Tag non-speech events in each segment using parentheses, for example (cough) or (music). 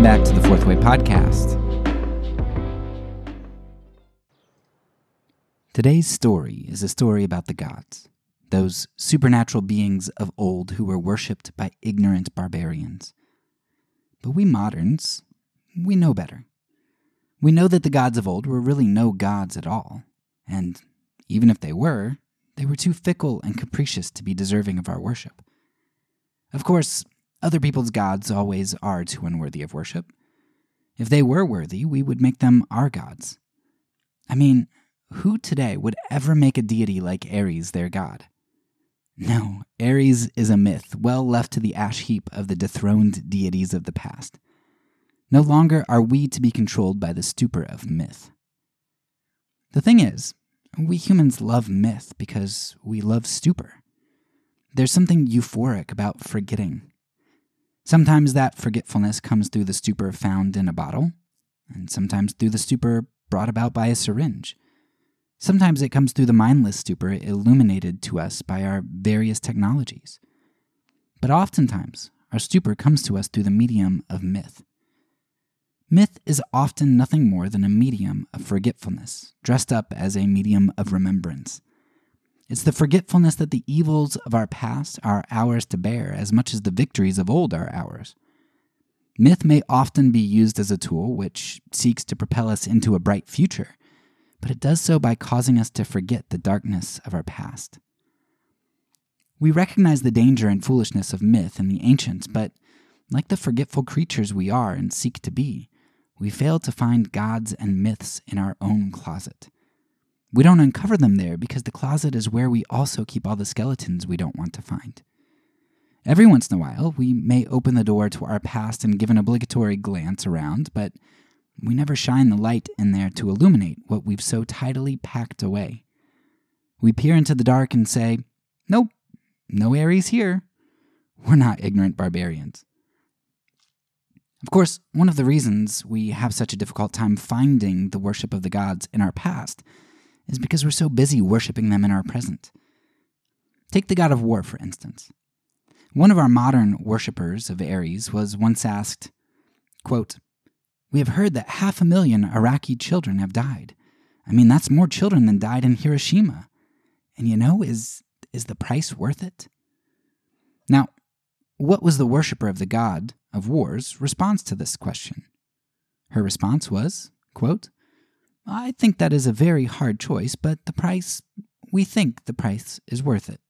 Welcome back to the Fourth Way Podcast. Today's story is a story about the gods, those supernatural beings of old who were worshipped by ignorant barbarians. But we moderns, we know better. We know that the gods of old were really no gods at all, and even if they were, they were too fickle and capricious to be deserving of our worship. Of course, other people's gods always are too unworthy of worship. If they were worthy, we would make them our gods. I mean, who today would ever make a deity like Ares their god? No, Ares is a myth well left to the ash heap of the dethroned deities of the past. No longer are we to be controlled by the stupor of myth. The thing is, we humans love myth because we love stupor. There's something euphoric about forgetting. Sometimes that forgetfulness comes through the stupor found in a bottle, and sometimes through the stupor brought about by a syringe. Sometimes it comes through the mindless stupor illuminated to us by our various technologies. But oftentimes, our stupor comes to us through the medium of myth. Myth is often nothing more than a medium of forgetfulness, dressed up as a medium of remembrance. It's the forgetfulness that the evils of our past are ours to bear as much as the victories of old are ours. Myth may often be used as a tool which seeks to propel us into a bright future, but it does so by causing us to forget the darkness of our past. We recognize the danger and foolishness of myth in the ancients, but like the forgetful creatures we are and seek to be, we fail to find gods and myths in our own closet. We don't uncover them there because the closet is where we also keep all the skeletons we don't want to find. Every once in a while, we may open the door to our past and give an obligatory glance around, but we never shine the light in there to illuminate what we've so tidily packed away. We peer into the dark and say, Nope, no Ares here. We're not ignorant barbarians. Of course, one of the reasons we have such a difficult time finding the worship of the gods in our past is because we're so busy worshiping them in our present. Take the god of war, for instance. One of our modern worshippers of Ares was once asked, quote, We have heard that half a million Iraqi children have died. I mean, that's more children than died in Hiroshima. And you know, is, is the price worth it? Now, what was the worshipper of the god of War's response to this question. Her response was, quote, I think that is a very hard choice, but the price, we think the price is worth it.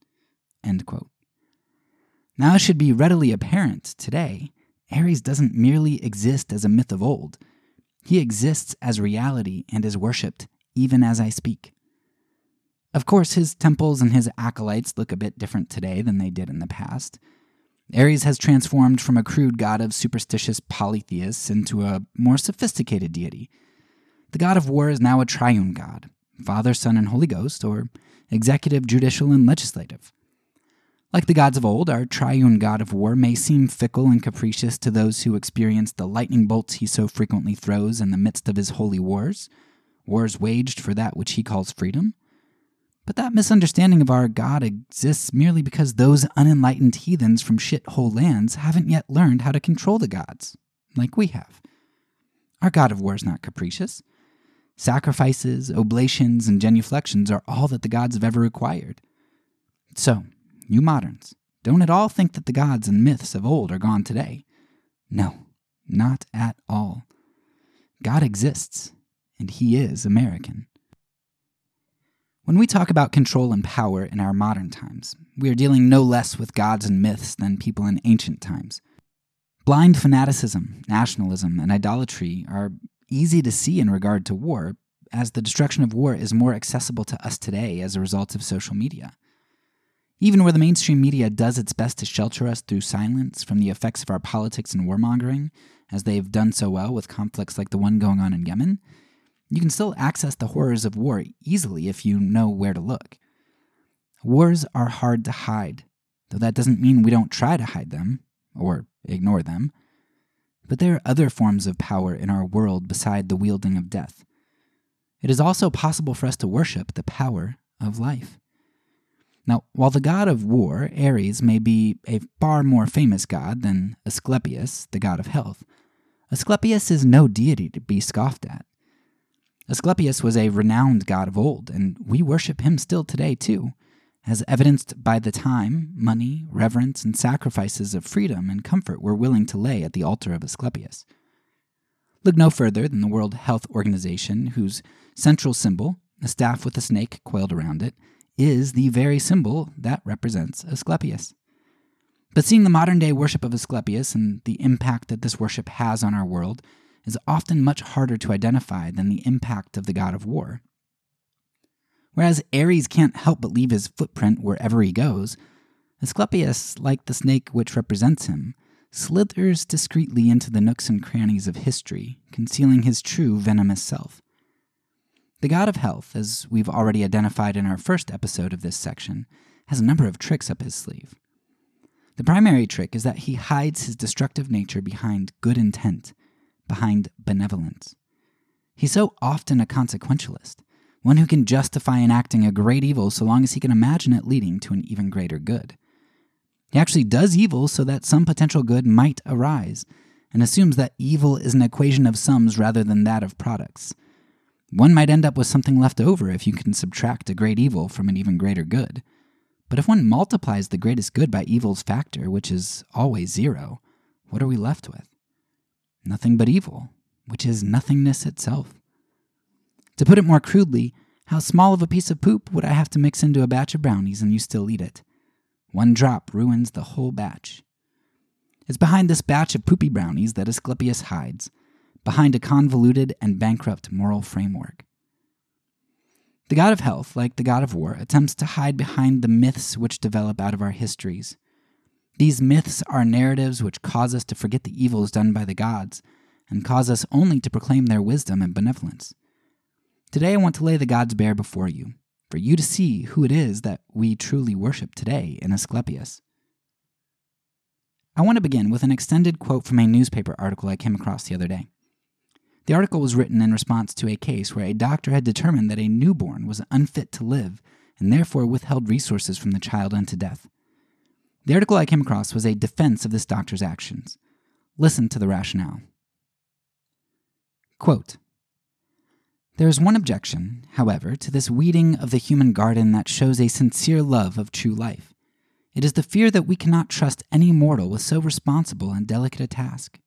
Now, it should be readily apparent today Ares doesn't merely exist as a myth of old, he exists as reality and is worshipped even as I speak. Of course, his temples and his acolytes look a bit different today than they did in the past. Ares has transformed from a crude god of superstitious polytheists into a more sophisticated deity. The god of war is now a triune god Father, Son, and Holy Ghost, or executive, judicial, and legislative. Like the gods of old, our triune god of war may seem fickle and capricious to those who experience the lightning bolts he so frequently throws in the midst of his holy wars, wars waged for that which he calls freedom. But that misunderstanding of our God exists merely because those unenlightened heathens from shithole lands haven't yet learned how to control the gods, like we have. Our God of war is not capricious. Sacrifices, oblations, and genuflections are all that the gods have ever required. So, you moderns, don't at all think that the gods and myths of old are gone today. No, not at all. God exists, and He is American. When we talk about control and power in our modern times, we are dealing no less with gods and myths than people in ancient times. Blind fanaticism, nationalism, and idolatry are easy to see in regard to war, as the destruction of war is more accessible to us today as a result of social media. Even where the mainstream media does its best to shelter us through silence from the effects of our politics and warmongering, as they've done so well with conflicts like the one going on in Yemen, you can still access the horrors of war easily if you know where to look. Wars are hard to hide, though that doesn't mean we don't try to hide them or ignore them. But there are other forms of power in our world beside the wielding of death. It is also possible for us to worship the power of life. Now, while the god of war, Ares, may be a far more famous god than Asclepius, the god of health, Asclepius is no deity to be scoffed at. Asclepius was a renowned god of old, and we worship him still today, too, as evidenced by the time, money, reverence, and sacrifices of freedom and comfort we're willing to lay at the altar of Asclepius. Look no further than the World Health Organization, whose central symbol, a staff with a snake coiled around it, is the very symbol that represents Asclepius. But seeing the modern day worship of Asclepius and the impact that this worship has on our world is often much harder to identify than the impact of the god of war. Whereas Ares can't help but leave his footprint wherever he goes, Asclepius, like the snake which represents him, slithers discreetly into the nooks and crannies of history, concealing his true venomous self. The god of health, as we've already identified in our first episode of this section, has a number of tricks up his sleeve. The primary trick is that he hides his destructive nature behind good intent, behind benevolence. He's so often a consequentialist, one who can justify enacting a great evil so long as he can imagine it leading to an even greater good. He actually does evil so that some potential good might arise, and assumes that evil is an equation of sums rather than that of products. One might end up with something left over if you can subtract a great evil from an even greater good. But if one multiplies the greatest good by evil's factor, which is always zero, what are we left with? Nothing but evil, which is nothingness itself. To put it more crudely, how small of a piece of poop would I have to mix into a batch of brownies and you still eat it? One drop ruins the whole batch. It's behind this batch of poopy brownies that Asclepius hides, behind a convoluted and bankrupt moral framework. The god of health, like the god of war, attempts to hide behind the myths which develop out of our histories. These myths are narratives which cause us to forget the evils done by the gods and cause us only to proclaim their wisdom and benevolence. Today, I want to lay the gods bare before you, for you to see who it is that we truly worship today in Asclepius. I want to begin with an extended quote from a newspaper article I came across the other day. The article was written in response to a case where a doctor had determined that a newborn was unfit to live and therefore withheld resources from the child unto death. The article I came across was a defense of this doctor's actions. Listen to the rationale. Quote, there is one objection, however, to this weeding of the human garden that shows a sincere love of true life. It is the fear that we cannot trust any mortal with so responsible and delicate a task.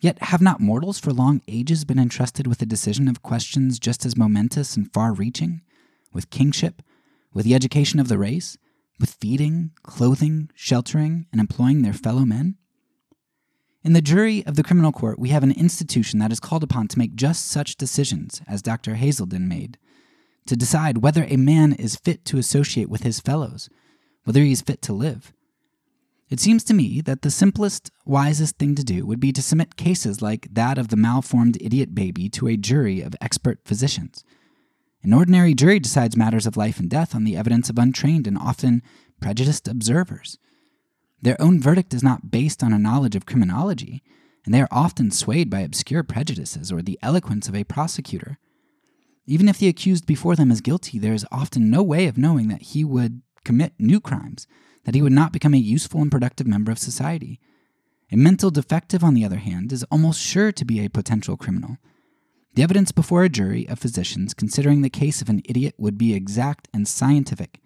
Yet have not mortals for long ages been entrusted with the decision of questions just as momentous and far reaching? With kingship, with the education of the race, with feeding, clothing, sheltering, and employing their fellow men? In the jury of the criminal court, we have an institution that is called upon to make just such decisions as Dr. Haiselden made, to decide whether a man is fit to associate with his fellows, whether he is fit to live. It seems to me that the simplest, wisest thing to do would be to submit cases like that of the malformed idiot baby to a jury of expert physicians. An ordinary jury decides matters of life and death on the evidence of untrained and often prejudiced observers. Their own verdict is not based on a knowledge of criminology, and they are often swayed by obscure prejudices or the eloquence of a prosecutor. Even if the accused before them is guilty, there is often no way of knowing that he would commit new crimes, that he would not become a useful and productive member of society. A mental defective, on the other hand, is almost sure to be a potential criminal. The evidence before a jury of physicians considering the case of an idiot would be exact and scientific,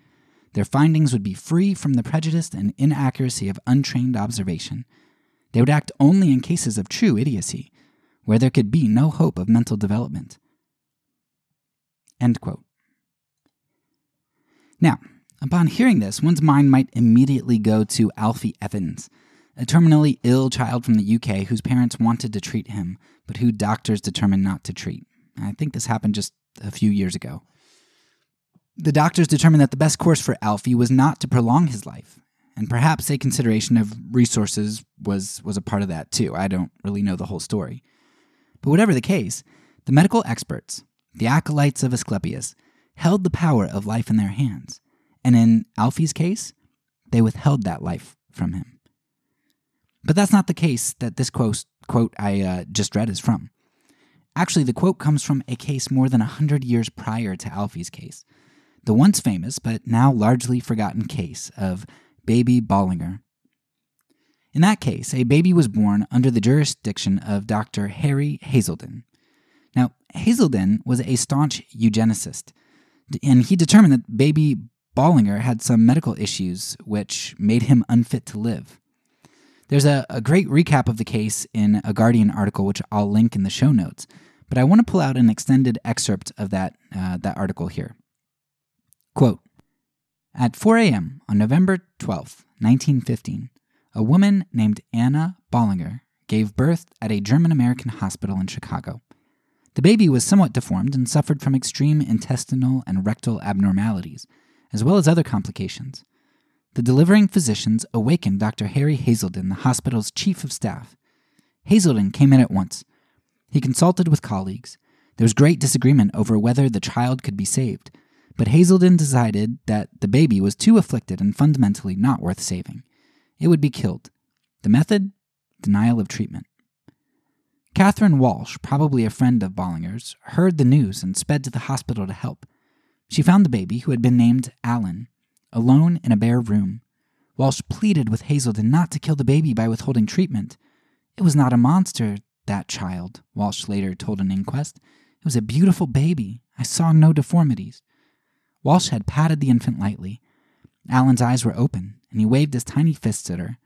their findings would be free from the prejudice and inaccuracy of untrained observation. They would act only in cases of true idiocy, where there could be no hope of mental development. Now, upon hearing this, one's mind might immediately go to Alfie Evans, a terminally ill child from the UK whose parents wanted to treat him, but who doctors determined not to treat. I think this happened just a few years ago. The doctors determined that the best course for Alfie was not to prolong his life, and perhaps a consideration of resources was, was a part of that too. I don't really know the whole story. But whatever the case, the medical experts, the acolytes of Asclepius, held the power of life in their hands, and in Alfie's case, they withheld that life from him. But that's not the case that this quote, quote I uh, just read is from. Actually, the quote comes from a case more than a hundred years prior to Alfie's case, the once famous but now largely forgotten case of Baby Bollinger. In that case, a baby was born under the jurisdiction of Dr. Harry Haiselden. Now, Haiselden was a staunch eugenicist, and he determined that baby Bollinger had some medical issues which made him unfit to live. There's a, a great recap of the case in a Guardian article, which I'll link in the show notes, but I want to pull out an extended excerpt of that, uh, that article here. Quote At 4 a.m. on November 12, 1915, a woman named Anna Bollinger gave birth at a German American hospital in Chicago. The baby was somewhat deformed and suffered from extreme intestinal and rectal abnormalities, as well as other complications. The delivering physicians awakened Dr. Harry Haiselden, the hospital's chief of staff. Haiselden came in at once. He consulted with colleagues. There was great disagreement over whether the child could be saved, but Haiselden decided that the baby was too afflicted and fundamentally not worth saving. It would be killed. The method? Denial of treatment. Catherine Walsh, probably a friend of Bollinger's, heard the news and sped to the hospital to help. She found the baby, who had been named Alan, alone in a bare room. Walsh pleaded with Haiselden not to kill the baby by withholding treatment. It was not a monster, that child, Walsh later told an inquest. It was a beautiful baby. I saw no deformities. Walsh had patted the infant lightly. Alan's eyes were open, and he waved his tiny fists at her.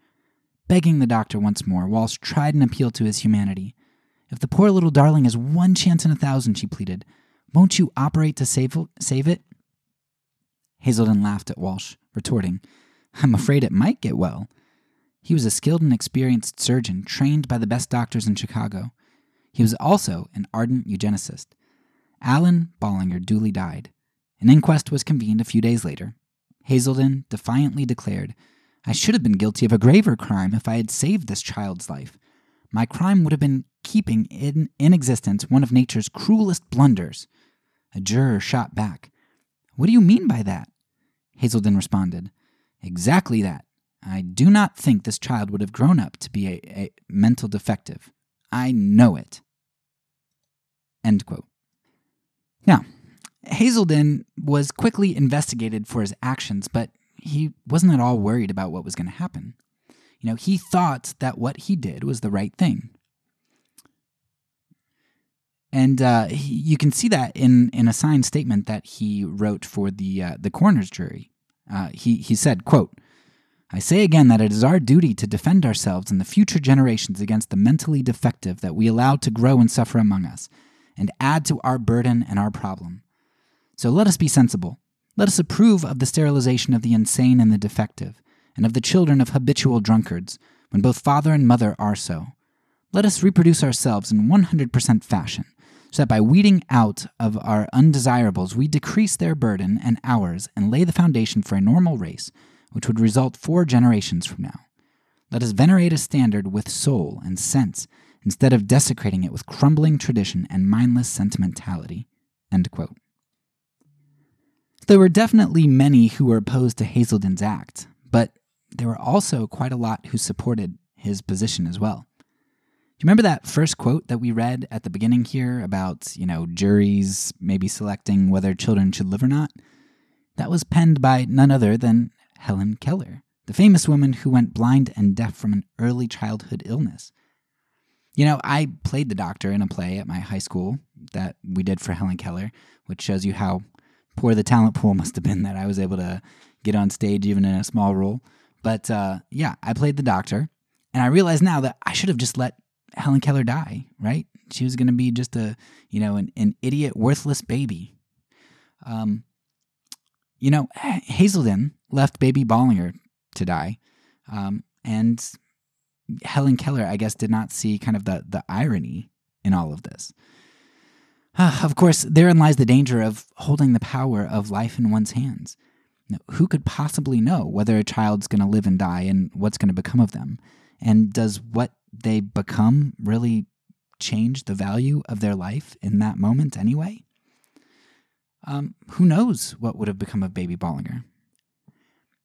Begging the doctor once more, Walsh tried an appeal to his humanity. If the poor little darling has one chance in a thousand, she pleaded, won't you operate to save, save it? Haiselden laughed at Walsh, retorting, I'm afraid it might get well. He was a skilled and experienced surgeon trained by the best doctors in Chicago. He was also an ardent eugenicist. Alan Bollinger duly died. An inquest was convened a few days later. Haiselden defiantly declared, I should have been guilty of a graver crime if I had saved this child's life. My crime would have been keeping in, in existence one of nature's cruelest blunders. A juror shot back. What do you mean by that? Haiselden responded, Exactly that. I do not think this child would have grown up to be a, a mental defective. I know it. End quote. Now, Haiselden was quickly investigated for his actions, but he wasn't at all worried about what was going to happen. You know, he thought that what he did was the right thing. And uh, he, you can see that in, in a signed statement that he wrote for the, uh, the coroner's jury. Uh, he, he said, quote, I say again that it is our duty to defend ourselves and the future generations against the mentally defective that we allow to grow and suffer among us, and add to our burden and our problem. So let us be sensible. Let us approve of the sterilization of the insane and the defective, and of the children of habitual drunkards, when both father and mother are so. Let us reproduce ourselves in 100% fashion, so that by weeding out of our undesirables we decrease their burden and ours and lay the foundation for a normal race which would result four generations from now. Let us venerate a standard with soul and sense instead of desecrating it with crumbling tradition and mindless sentimentality. There were definitely many who were opposed to Haiselden's act, but there were also quite a lot who supported his position as well Do you remember that first quote that we read at the beginning here about, you know, juries maybe selecting whether children should live or not? That was penned by none other than Helen Keller, the famous woman who went blind and deaf from an early childhood illness. You know, I played the doctor in a play at my high school that we did for Helen Keller, which shows you how poor the talent pool must have been that I was able to get on stage even in a small role. But uh, yeah, I played the doctor, and I realize now that I should have just let Helen Keller die, right? She was going to be just a, you know, an, an idiot, worthless baby. Um, you know, Haiselden left baby Bollinger to die. Um, and Helen Keller, I guess, did not see kind of the, the irony in all of this. Uh, of course, therein lies the danger of holding the power of life in one's hands. Now, who could possibly know whether a child's going to live and die and what's going to become of them? And does what they become really change the value of their life in that moment anyway? Um, who knows what would have become of Baby Bollinger?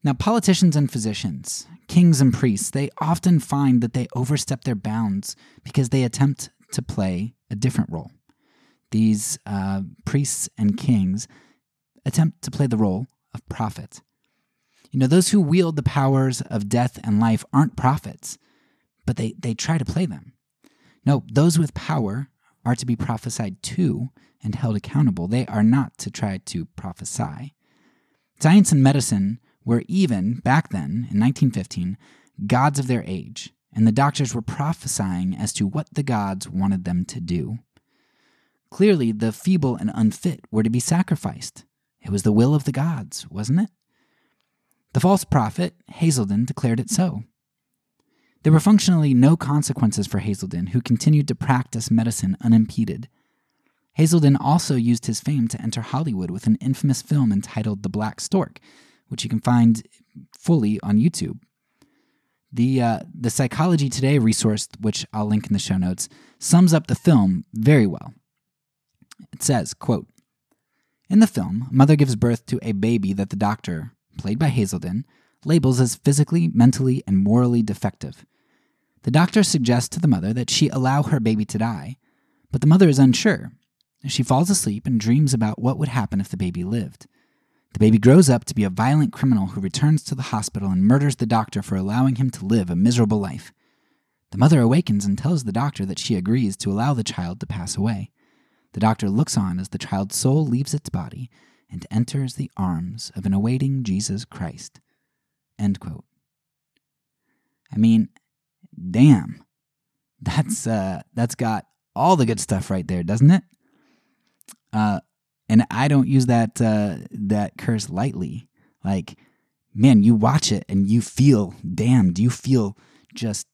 Now, politicians and physicians, kings and priests, they often find that they overstep their bounds because they attempt to play a different role. These uh, priests and kings attempt to play the role of prophet. You know, those who wield the powers of death and life aren't prophets. but they, they try to play them. No, those with power are to be prophesied to and held accountable. They are not to try to prophesy. Science and medicine were even, back then, in 1915, gods of their age, and the doctors were prophesying as to what the gods wanted them to do. Clearly, the feeble and unfit were to be sacrificed. It was the will of the gods, wasn't it? The false prophet, Haiselden, declared it so. There were functionally no consequences for Haiselden, who continued to practice medicine unimpeded. Haiselden also used his fame to enter Hollywood with an infamous film entitled The Black Stork, which you can find fully on YouTube. The, uh, the Psychology Today resource, which I'll link in the show notes, sums up the film very well. It says, quote, In the film, mother gives birth to a baby that the doctor, played by Haiselden, labels as physically, mentally, and morally defective. The doctor suggests to the mother that she allow her baby to die, but the mother is unsure. She falls asleep and dreams about what would happen if the baby lived. The baby grows up to be a violent criminal who returns to the hospital and murders the doctor for allowing him to live a miserable life. The mother awakens and tells the doctor that she agrees to allow the child to pass away. The doctor looks on as the child's soul leaves its body and enters the arms of an awaiting Jesus Christ. End quote. I mean, damn. That's uh that's got all the good stuff right there, doesn't it? Uh and I don't use that uh that curse lightly. Like man, you watch it and you feel damned. You feel just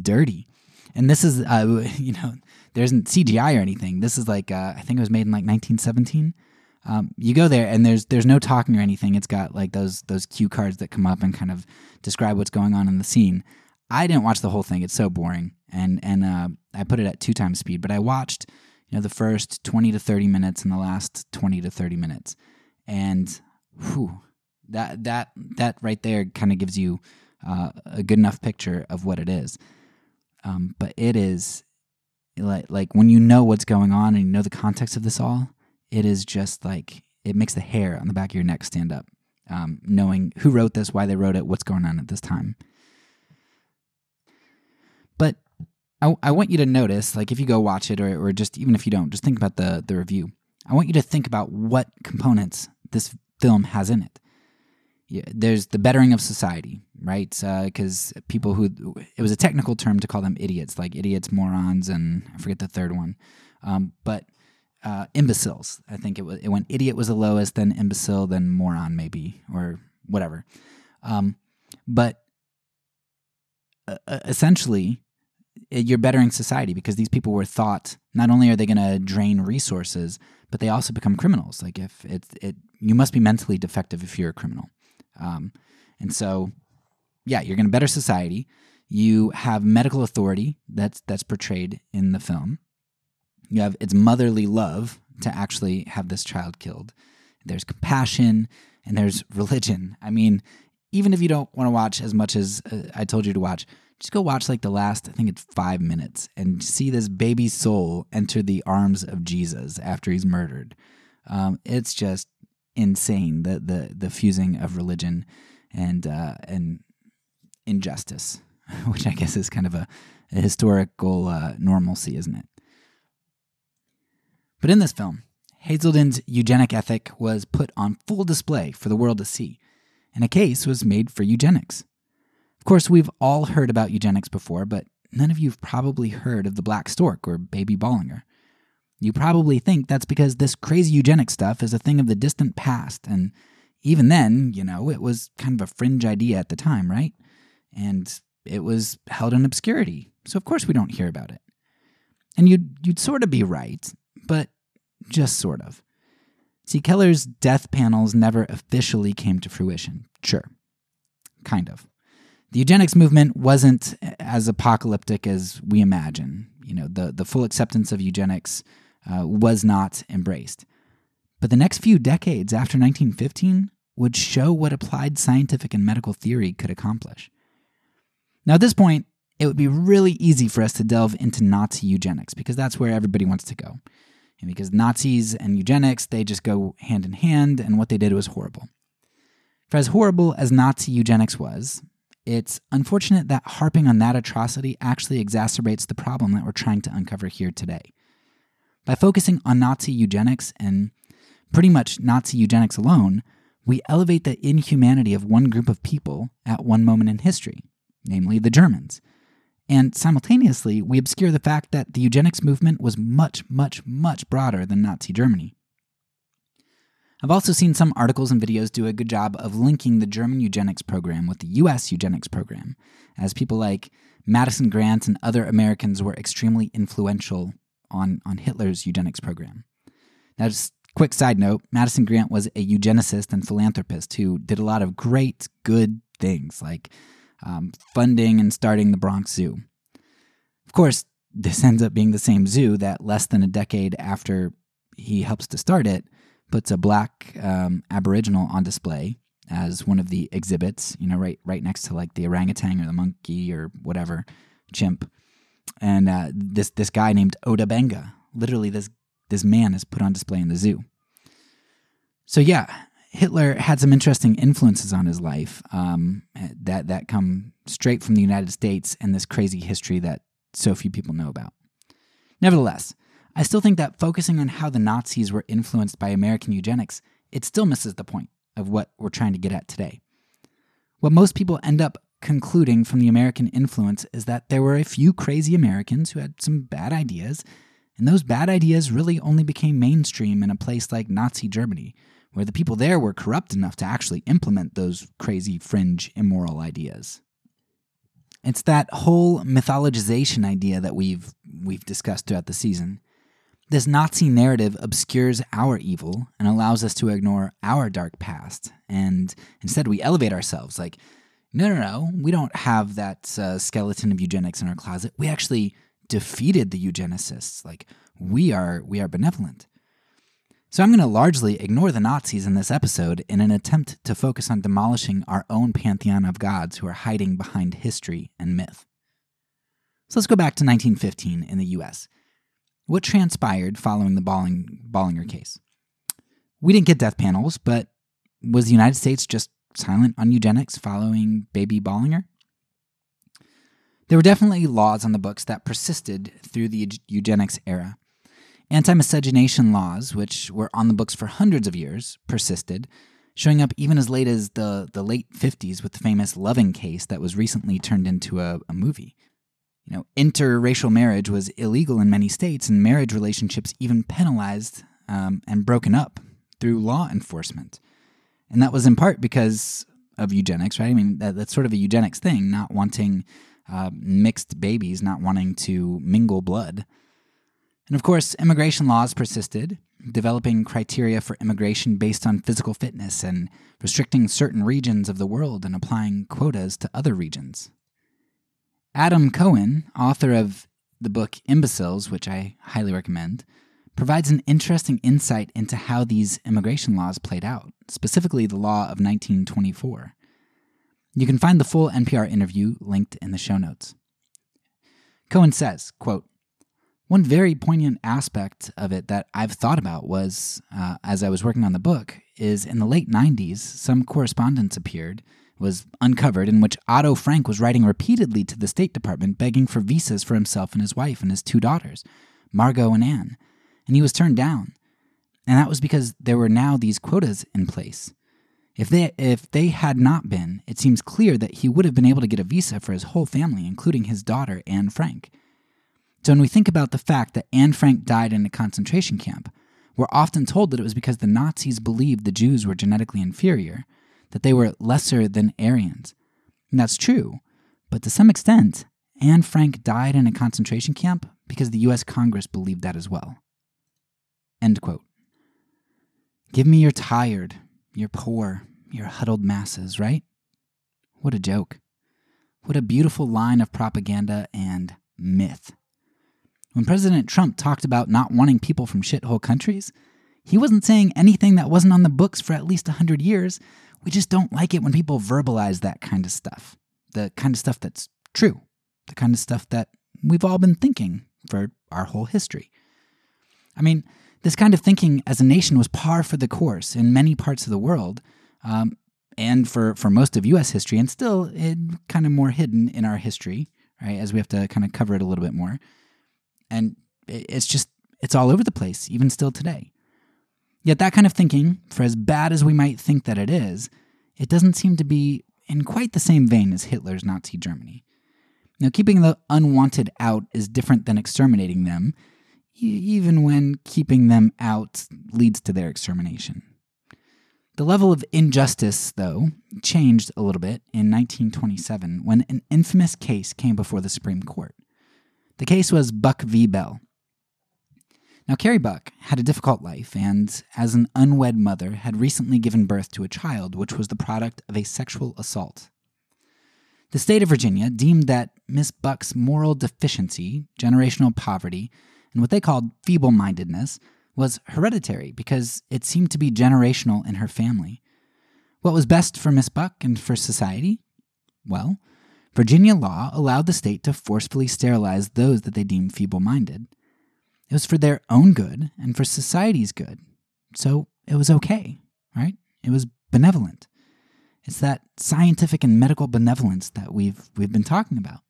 dirty. And this is uh (laughs) you know, there isn't CGI or anything. This is like uh, I think it was made in like 1917. Um, you go there and there's there's no talking or anything. It's got like those those cue cards that come up and kind of describe what's going on in the scene. I didn't watch the whole thing. It's so boring, and and uh, I put it at two times speed. But I watched you know the first 20 to 30 minutes and the last 20 to 30 minutes, and whew, that that that right there kind of gives you uh, a good enough picture of what it is. Um, but it is like like when you know what's going on and you know the context of this all it is just like it makes the hair on the back of your neck stand up um, knowing who wrote this why they wrote it what's going on at this time. But I, I want you to notice like if you go watch it or, or just even if you don't just think about the the review. I want you to think about what components this film has in it. Yeah, there's the bettering of society, right? Because uh, people who it was a technical term to call them idiots, like idiots, morons, and I forget the third one, um, but uh, imbeciles. I think it was it went idiot was the lowest, then imbecile, then moron, maybe or whatever. Um, but uh, uh essentially, you're bettering society because these people were thought not only are they going to drain resources, but they also become criminals. Like if it's it, you must be mentally defective if you're a criminal. Um, and so, yeah, you're going to better society. You have medical authority that's that's portrayed in the film. You have its motherly love to actually have this child killed. There's compassion and there's (laughs) religion. I mean, even if you don't want to watch as much as uh, I told you to watch, just go watch like the last, I think it's five minutes, and see this baby soul enter the arms of Jesus after he's murdered. Um, it's just insane the the the fusing of religion and uh, and injustice, (laughs) which I guess is kind of a, a historical uh, normalcy, isn't it? But in this film, Haiselden's eugenic ethic was put on full display for the world to see, and a case was made for eugenics. Of course, we've all heard about eugenics before, but none of you have probably heard of the black stork or baby Bollinger. You probably think that's because this crazy eugenic stuff is a thing of the distant past, and even then, you know, it was kind of a fringe idea at the time, right? And it was held in obscurity, so of course we don't hear about it. And you'd, you'd sort of be right, but just sort of. See, Keller's death panels never officially came to fruition. Sure. Kind of. The eugenics movement wasn't as apocalyptic as we imagine. You know, the, the full acceptance of eugenics uh, was not embraced. But the next few decades after 1915 would show what applied scientific and medical theory could accomplish. Now, at this point, it would be really easy for us to delve into Nazi eugenics because that's where everybody wants to go. And because Nazis and eugenics, they just go hand in hand, and what they did was horrible. For as horrible as Nazi eugenics was, it's unfortunate that harping on that atrocity actually exacerbates the problem that we're trying to uncover here today. By focusing on Nazi eugenics and pretty much Nazi eugenics alone, we elevate the inhumanity of one group of people at one moment in history, namely the Germans. And simultaneously, we obscure the fact that the eugenics movement was much, much, much broader than Nazi Germany. I've also seen some articles and videos do a good job of linking the German eugenics program with the US eugenics program, as people like Madison Grant and other Americans were extremely influential on, on Hitler's eugenics program. Now, just quick side note Madison Grant was a eugenicist and philanthropist who did a lot of great, good things like um, funding and starting the Bronx Zoo. Of course, this ends up being the same zoo that less than a decade after he helps to start it puts a black um, Aboriginal on display as one of the exhibits, you know, right right next to like the orangutan or the monkey or whatever chimp. And uh, this this guy named Ota Benga, literally this this man is put on display in the zoo. So yeah, Hitler had some interesting influences on his life um, that that come straight from the United States and this crazy history that so few people know about. Nevertheless, I still think that focusing on how the Nazis were influenced by American eugenics, it still misses the point of what we're trying to get at today. What most people end up concluding from the American influence is that there were a few crazy Americans who had some bad ideas, and those bad ideas really only became mainstream in a place like Nazi Germany, where the people there were corrupt enough to actually implement those crazy, fringe, immoral ideas. It's that whole mythologization idea that we've we've discussed throughout the season. This Nazi narrative obscures our evil and allows us to ignore our dark past. And instead, we elevate ourselves like, no, no, no, we don't have that uh, skeleton of eugenics in our closet. We actually defeated the eugenicists. Like, we are, we are benevolent. So I'm going to largely ignore the Nazis in this episode in an attempt to focus on demolishing our own pantheon of gods who are hiding behind history and myth. So let's go back to 1915 in the US what transpired following the Bolling, Bollinger case? We didn't get death panels, but was the United States just silent on eugenics following baby Bollinger? There were definitely laws on the books that persisted through the eugenics era. Anti miscegenation laws, which were on the books for hundreds of years, persisted, showing up even as late as the, the late 50s with the famous Loving case that was recently turned into a, a movie. You know, interracial marriage was illegal in many states, and marriage relationships even penalized um, and broken up through law enforcement. And that was in part because of eugenics, right? I mean, that, that's sort of a eugenics thing, not wanting uh, mixed babies, not wanting to mingle blood. And of course, immigration laws persisted, developing criteria for immigration based on physical fitness and restricting certain regions of the world and applying quotas to other regions. Adam Cohen, author of the book Imbeciles, which I highly recommend, provides an interesting insight into how these immigration laws played out, specifically the law of 1924. You can find the full NPR interview linked in the show notes. Cohen says, quote, one very poignant aspect of it that I've thought about was, uh, as I was working on the book, is in the late 90s, some correspondence appeared was uncovered in which Otto Frank was writing repeatedly to the State Department begging for visas for himself and his wife and his two daughters, Margot and Anne, and he was turned down. And that was because there were now these quotas in place. If they if they had not been, it seems clear that he would have been able to get a visa for his whole family, including his daughter Anne Frank. So when we think about the fact that Anne Frank died in a concentration camp, we're often told that it was because the Nazis believed the Jews were genetically inferior, that they were lesser than Aryans. And that's true, but to some extent, Anne Frank died in a concentration camp because the US Congress believed that as well. End quote. Give me your tired, your poor, your huddled masses, right? What a joke. What a beautiful line of propaganda and myth. When President Trump talked about not wanting people from shithole countries, he wasn't saying anything that wasn't on the books for at least 100 years, we just don't like it when people verbalize that kind of stuff. The kind of stuff that's true. The kind of stuff that we've all been thinking for our whole history. I mean, this kind of thinking as a nation was par for the course in many parts of the world um, and for, for most of US history, and still it, kind of more hidden in our history, right? As we have to kind of cover it a little bit more. And it's just, it's all over the place, even still today. Yet that kind of thinking, for as bad as we might think that it is, it doesn't seem to be in quite the same vein as Hitler's Nazi Germany. Now, keeping the unwanted out is different than exterminating them, even when keeping them out leads to their extermination. The level of injustice, though, changed a little bit in 1927 when an infamous case came before the Supreme Court. The case was Buck v. Bell. Now, Carrie Buck had a difficult life and, as an unwed mother, had recently given birth to a child which was the product of a sexual assault. The state of Virginia deemed that Miss Buck's moral deficiency, generational poverty, and what they called feeble mindedness was hereditary because it seemed to be generational in her family. What was best for Miss Buck and for society? Well, Virginia law allowed the state to forcefully sterilize those that they deemed feeble minded. It was for their own good and for society's good. So it was okay, right? It was benevolent. It's that scientific and medical benevolence that we've, we've been talking about.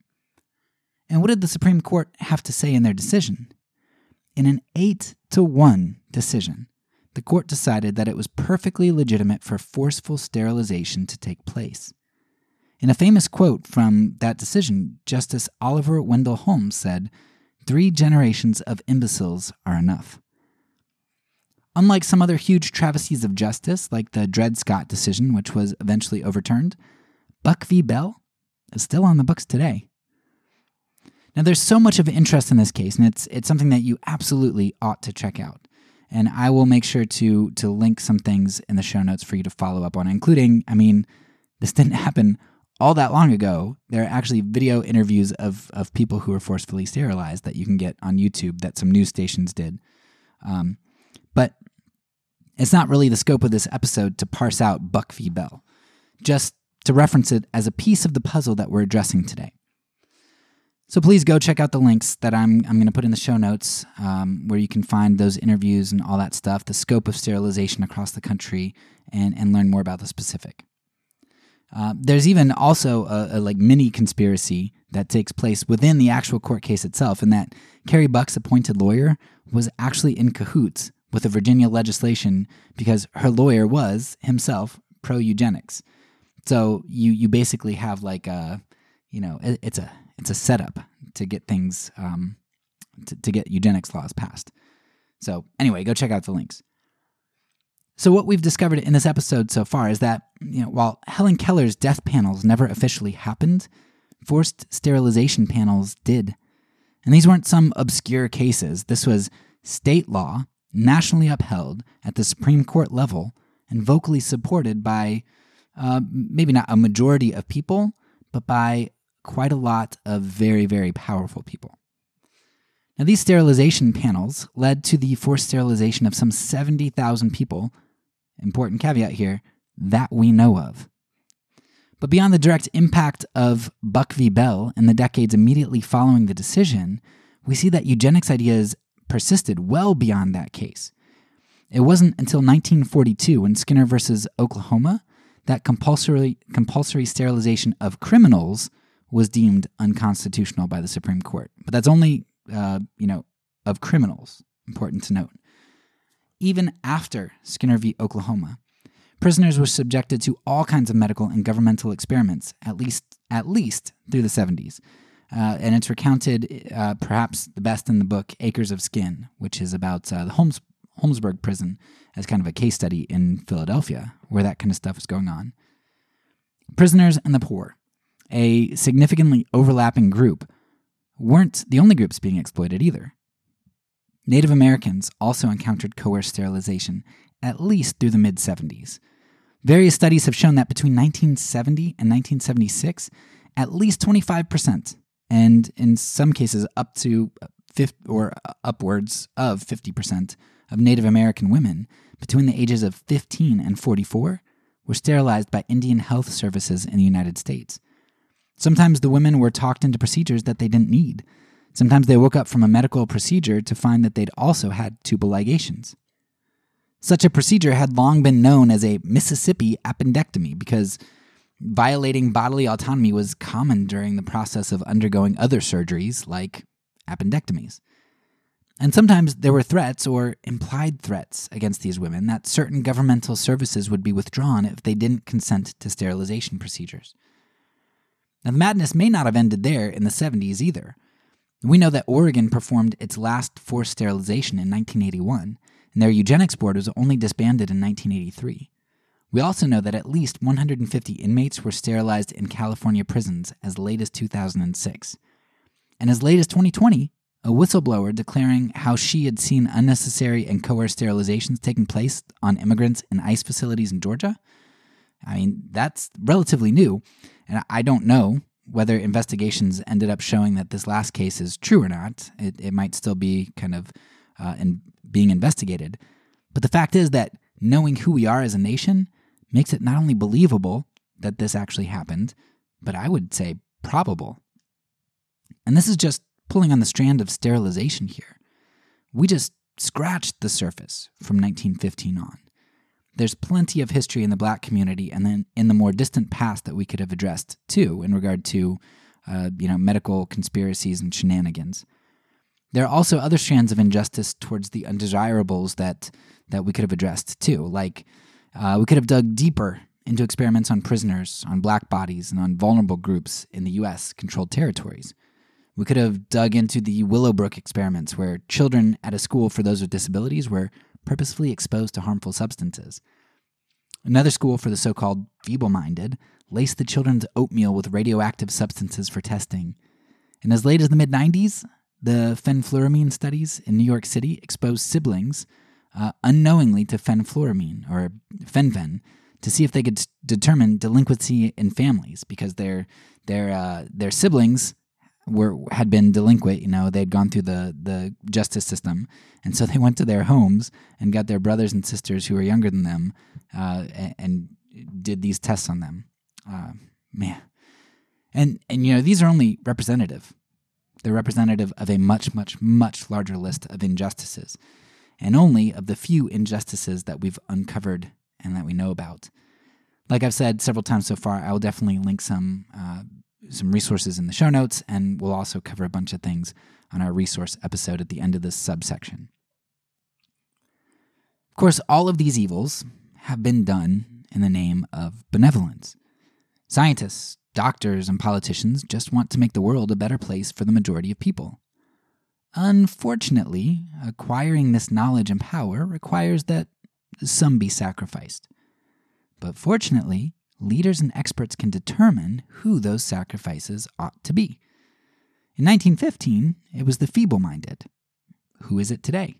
And what did the Supreme Court have to say in their decision? In an 8 to 1 decision, the court decided that it was perfectly legitimate for forceful sterilization to take place. In a famous quote from that decision, Justice Oliver Wendell Holmes said, Three generations of imbeciles are enough. Unlike some other huge travesties of justice, like the Dred Scott decision, which was eventually overturned, Buck v. Bell is still on the books today. Now, there's so much of interest in this case, and it's it's something that you absolutely ought to check out. And I will make sure to to link some things in the show notes for you to follow up on, including, I mean, this didn't (laughs) happen all that long ago, there are actually video interviews of, of people who were forcefully sterilized that you can get on YouTube that some news stations did. Um, but it's not really the scope of this episode to parse out Buck v. Bell, just to reference it as a piece of the puzzle that we're addressing today. So please go check out the links that I'm, I'm going to put in the show notes um, where you can find those interviews and all that stuff, the scope of sterilization across the country, and, and learn more about the specific. Uh, there's even also a, a, like mini conspiracy that takes place within the actual court case itself, and that Carrie Buck's appointed lawyer was actually in cahoots with the Virginia legislation because her lawyer was himself pro eugenics. So you you basically have like a you know it, it's a it's a setup to get things um, to, to get eugenics laws passed. So anyway, go check out the links. So, what we've discovered in this episode so far is that you know, while Helen Keller's death panels never officially happened, forced sterilization panels did. And these weren't some obscure cases. This was state law, nationally upheld at the Supreme Court level, and vocally supported by uh, maybe not a majority of people, but by quite a lot of very, very powerful people. Now, these sterilization panels led to the forced sterilization of some 70,000 people important caveat here, that we know of. But beyond the direct impact of Buck v. Bell in the decades immediately following the decision, we see that eugenics ideas persisted well beyond that case. It wasn't until 1942, in Skinner versus Oklahoma, that compulsory, compulsory sterilization of criminals was deemed unconstitutional by the Supreme Court. But that's only, uh, you know, of criminals, important to note even after Skinner v. Oklahoma. Prisoners were subjected to all kinds of medical and governmental experiments, at least at least through the 70s. Uh, and it's recounted, uh, perhaps the best in the book, Acres of Skin, which is about uh, the Holmes, Holmesburg prison as kind of a case study in Philadelphia, where that kind of stuff is going on. Prisoners and the poor, a significantly overlapping group, weren't the only groups being exploited either. Native Americans also encountered coerced sterilization, at least through the mid 70s. Various studies have shown that between 1970 and 1976, at least 25%, and in some cases up to 50, or upwards of 50% of Native American women between the ages of 15 and 44 were sterilized by Indian Health Services in the United States. Sometimes the women were talked into procedures that they didn't need, Sometimes they woke up from a medical procedure to find that they'd also had tubal ligations. Such a procedure had long been known as a Mississippi appendectomy because violating bodily autonomy was common during the process of undergoing other surgeries like appendectomies. And sometimes there were threats or implied threats against these women that certain governmental services would be withdrawn if they didn't consent to sterilization procedures. Now, the madness may not have ended there in the 70s either. We know that Oregon performed its last forced sterilization in 1981, and their eugenics board was only disbanded in 1983. We also know that at least 150 inmates were sterilized in California prisons as late as 2006. And as late as 2020, a whistleblower declaring how she had seen unnecessary and coerced sterilizations taking place on immigrants in ICE facilities in Georgia. I mean, that's relatively new, and I don't know whether investigations ended up showing that this last case is true or not. It, it might still be kind of uh, in being investigated. But the fact is that knowing who we are as a nation makes it not only believable that this actually happened, but I would say probable. And this is just pulling on the strand of sterilization here. We just scratched the surface from 1915 on. There's plenty of history in the black community and then in the more distant past that we could have addressed too, in regard to, uh, you know, medical conspiracies and shenanigans. There are also other strands of injustice towards the undesirables that that we could have addressed too. Like uh, we could have dug deeper into experiments on prisoners, on black bodies, and on vulnerable groups in the U.S. controlled territories. We could have dug into the Willowbrook experiments, where children at a school for those with disabilities were purposefully exposed to harmful substances. Another school for the so called feeble minded laced the children's oatmeal with radioactive substances for testing. And as late as the mid 90s, the fenfluramine studies in New York City exposed siblings uh, unknowingly to fenfluramine or fen-phen to see if they could determine delinquency in families because their their uh, their siblings were had been delinquent. You know, they'd gone through the the justice system, and so they went to their homes and got their brothers and sisters who were younger than them, uh, and, and, did these tests on them. Uh, man, and and you know these are only representative. They're representative of a much much much larger list of injustices, and only of the few injustices that we've uncovered and that we know about. Like I've said several times so far, I will definitely link some uh, some resources in the show notes, and we'll also cover a bunch of things on our resource episode at the end of this subsection. Of course, all of these evils have been done in the name of benevolence. Scientists, doctors, and politicians just want to make the world a better place for the majority of people. Unfortunately, acquiring this knowledge and power requires that some be sacrificed. But fortunately, leaders and experts can determine who those sacrifices ought to be. In 1915, it was the feeble minded. Who is it today?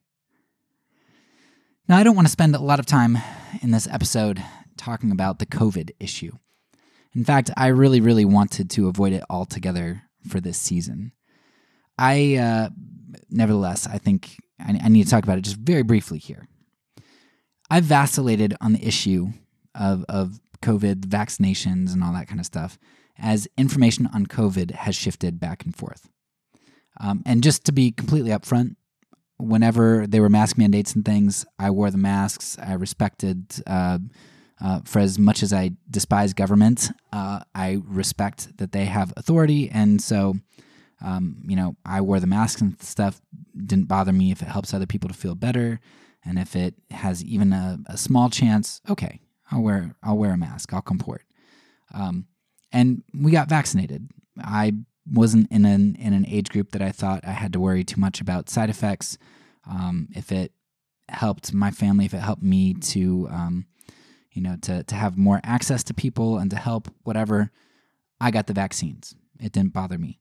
Now, I don't want to spend a lot of time in this episode talking about the COVID issue. In fact, I really, really wanted to avoid it altogether for this season. I, uh, nevertheless, I think I, I need to talk about it just very briefly here. I've vacillated on the issue of, of COVID, vaccinations, and all that kind of stuff, as information on COVID has shifted back and forth. Um, and just to be completely upfront, whenever there were mask mandates and things, I wore the masks. I respected, uh, uh, for as much as I despise government, uh, I respect that they have authority. And so, um, you know, I wore the masks and stuff. Didn't bother me if it helps other people to feel better. And if it has even a, a small chance, okay, I'll wear I'll wear a mask. I'll comport. Um, and we got vaccinated. I wasn't in an in an age group that I thought I had to worry too much about side effects. Um, if it helped my family, if it helped me to, um, you know, to to have more access to people and to help whatever, I got the vaccines. It didn't bother me.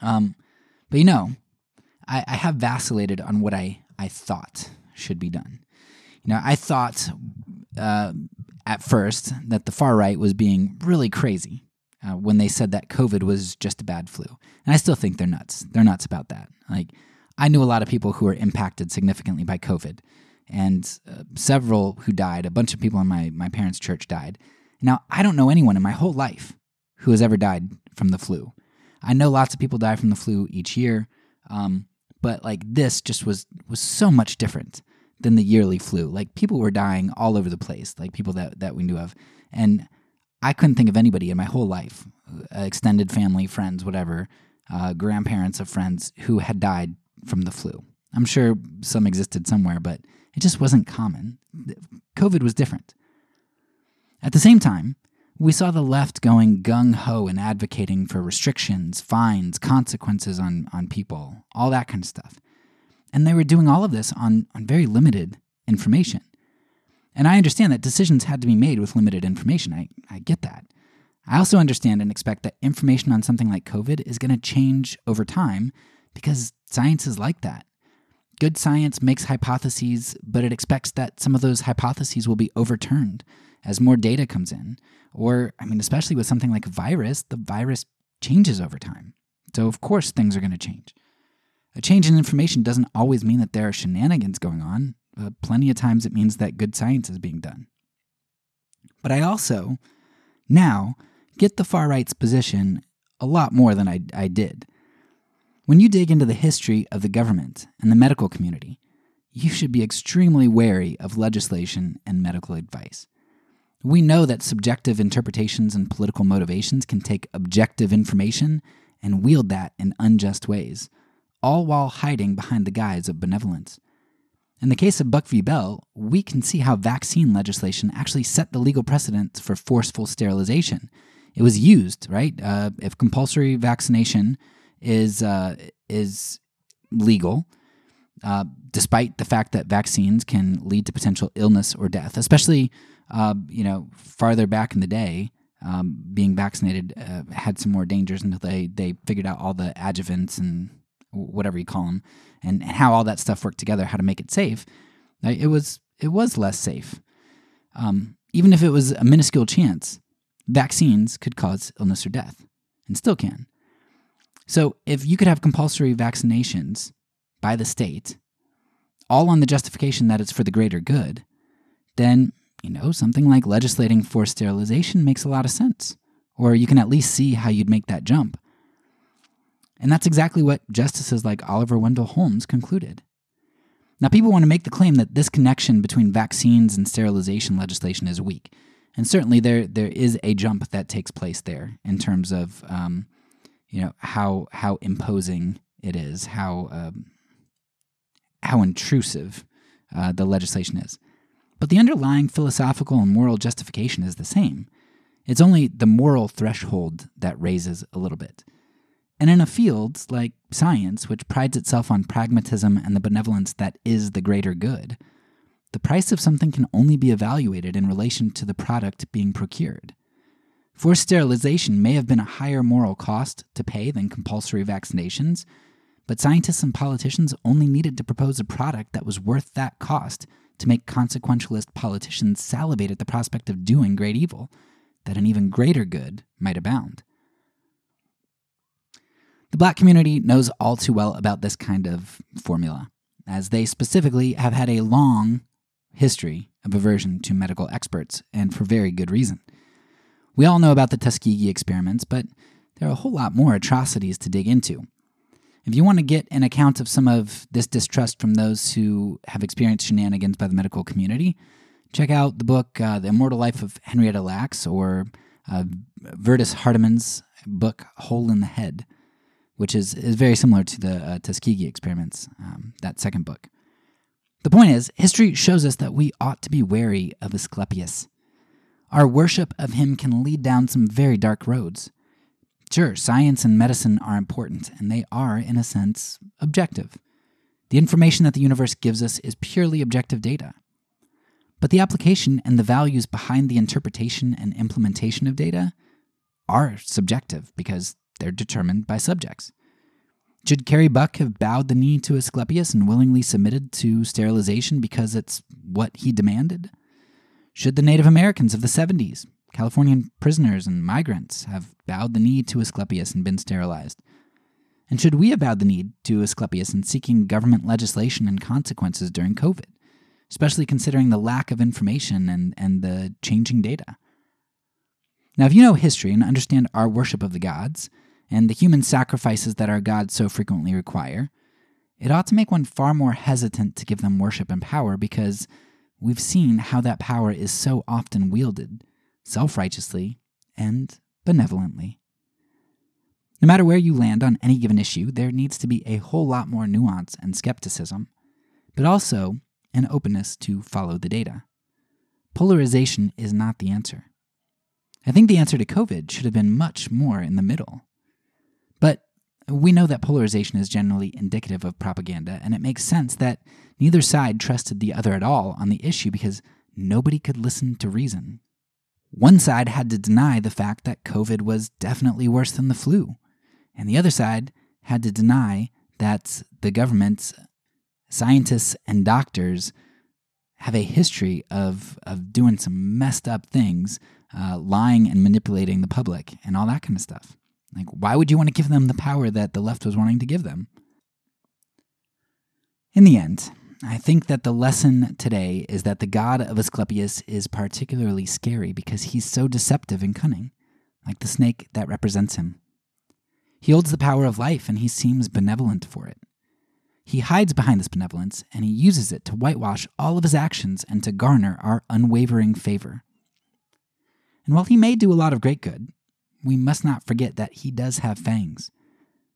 Um, but you know, I, I have vacillated on what I I thought should be done. You know, I thought uh, at first that the far right was being really crazy uh, when they said that COVID was just a bad flu. And I still think they're nuts. They're nuts about that. Like, I knew a lot of people who were impacted significantly by COVID, and uh, several who died. A bunch of people in my, my parents' church died. Now, I don't know anyone in my whole life who has ever died from the flu. I know lots of people die from the flu each year, um, but like this just was was so much different than the yearly flu. Like people were dying all over the place, like people that, that we knew of. And I couldn't think of anybody in my whole life, uh, extended family, friends, whatever, uh, grandparents of friends who had died from the flu. I'm sure some existed somewhere, but it just wasn't common. COVID was different. At the same time, we saw the left going gung ho and advocating for restrictions, fines, consequences on, on people, all that kind of stuff. And they were doing all of this on, on very limited information. And I understand that decisions had to be made with limited information. I, I get that. I also understand and expect that information on something like COVID is going to change over time because science is like that. Good science makes hypotheses, but it expects that some of those hypotheses will be overturned as more data comes in. Or, I mean, especially with something like virus, the virus changes over time. So, of course, things are going to change. A change in information doesn't always mean that there are shenanigans going on. Uh, plenty of times it means that good science is being done. But I also, now, get the far right's position a lot more than I, I did. When you dig into the history of the government and the medical community, you should be extremely wary of legislation and medical advice. We know that subjective interpretations and political motivations can take objective information and wield that in unjust ways, all while hiding behind the guise of benevolence. In the case of Buck v. Bell, we can see how vaccine legislation actually set the legal precedent for forceful sterilization. It was used, right? Uh, if compulsory vaccination is uh, is legal, uh, despite the fact that vaccines can lead to potential illness or death, especially uh, you know, farther back in the day, um, being vaccinated uh, had some more dangers until they, they figured out all the adjuvants and whatever you call them and, how all that stuff worked together, how to make it safe. It was it was less safe. Um, even if it was a minuscule chance, vaccines could cause illness or death, and still can. So if you could have compulsory vaccinations by the state, all on the justification that it's for the greater good, then you know, something like legislating for sterilization makes a lot of sense. Or you can at least see how you'd make that jump. And that's exactly what justices like Oliver Wendell Holmes concluded. Now, people want to make the claim that this connection between vaccines and sterilization legislation is weak. And certainly there, there is a jump that takes place there in terms of um, you know, how, how imposing it is, how, um, how intrusive uh, the legislation is. But the underlying philosophical and moral justification is the same. It's only the moral threshold that raises a little bit. And in a field like science, which prides itself on pragmatism and the benevolence that is the greater good, the price of something can only be evaluated in relation to the product being procured. Forced sterilization may have been a higher moral cost to pay than compulsory vaccinations, but scientists and politicians only needed to propose a product that was worth that cost to make consequentialist politicians salivate at the prospect of doing great evil, that an even greater good might abound. The black community knows all too well about this kind of formula, as they specifically have had a long history of aversion to medical experts, and for very good reason. We all know about the Tuskegee experiments, but there are a whole lot more atrocities to dig into, if you want to get an account of some of this distrust from those who have experienced shenanigans by the medical community, check out the book uh, The Immortal Life of Henrietta Lacks or uh, Virtus Hardiman's book Hole in the Head, which is, is very similar to the uh, Tuskegee experiments, um, that second book. The point is, history shows us that we ought to be wary of Asclepius. Our worship of him can lead down some very dark roads. Sure, science and medicine are important, and they are, in a sense, objective. The information that the universe gives us is purely objective data. But the application and the values behind the interpretation and implementation of data are subjective because they're determined by subjects. Should Carrie Buck have bowed the knee to Asclepius and willingly submitted to sterilization because it's what he demanded? Should the Native Americans of the 70s Californian prisoners and migrants have bowed the knee to Asclepius and been sterilized. And should we have bowed the knee to Asclepius in seeking government legislation and consequences during COVID, especially considering the lack of information and, and the changing data? Now, if you know history and understand our worship of the gods and the human sacrifices that our gods so frequently require, it ought to make one far more hesitant to give them worship and power because we've seen how that power is so often wielded self righteously and benevolently. No matter where you land on any given issue, there needs to be a whole lot more nuance and skepticism, but also an openness to follow the data. Polarization is not the answer. I think the answer to COVID should have been much more in the middle. But we know that polarization is generally indicative of propaganda, and it makes sense that neither side trusted the other at all on the issue because nobody could listen to reason. One side had to deny the fact that COVID was definitely worse than the flu, and the other side had to deny that the government, scientists, and doctors have a history of, of doing some messed up things, uh, lying and manipulating the public, and all that kind of stuff. Like, why would you want to give them the power that the left was wanting to give them? In the end, I think that the lesson today is that the god of Asclepius is particularly scary because he's so deceptive and cunning, like the snake that represents him. He holds the power of life and he seems benevolent for it. He hides behind this benevolence and he uses it to whitewash all of his actions and to garner our unwavering favor. And while he may do a lot of great good, we must not forget that he does have fangs.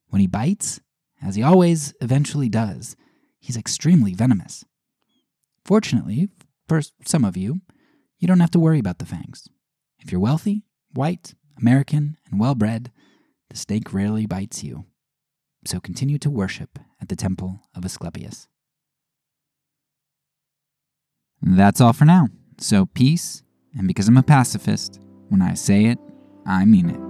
When he bites, as he always eventually does, he's extremely venomous. Fortunately, for some of you, you don't have to worry about the fangs. If you're wealthy, white, American, and well bred, the snake rarely bites you. So continue to worship at the temple of Asclepius. That's all for now. So peace, and because I'm a pacifist, when I say it, I mean it.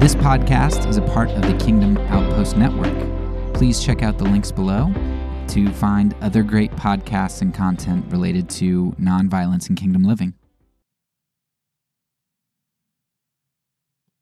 This podcast is a part of the Kingdom Outpost Network. Please check out the links below to find other great podcasts and content related to nonviolence and kingdom living.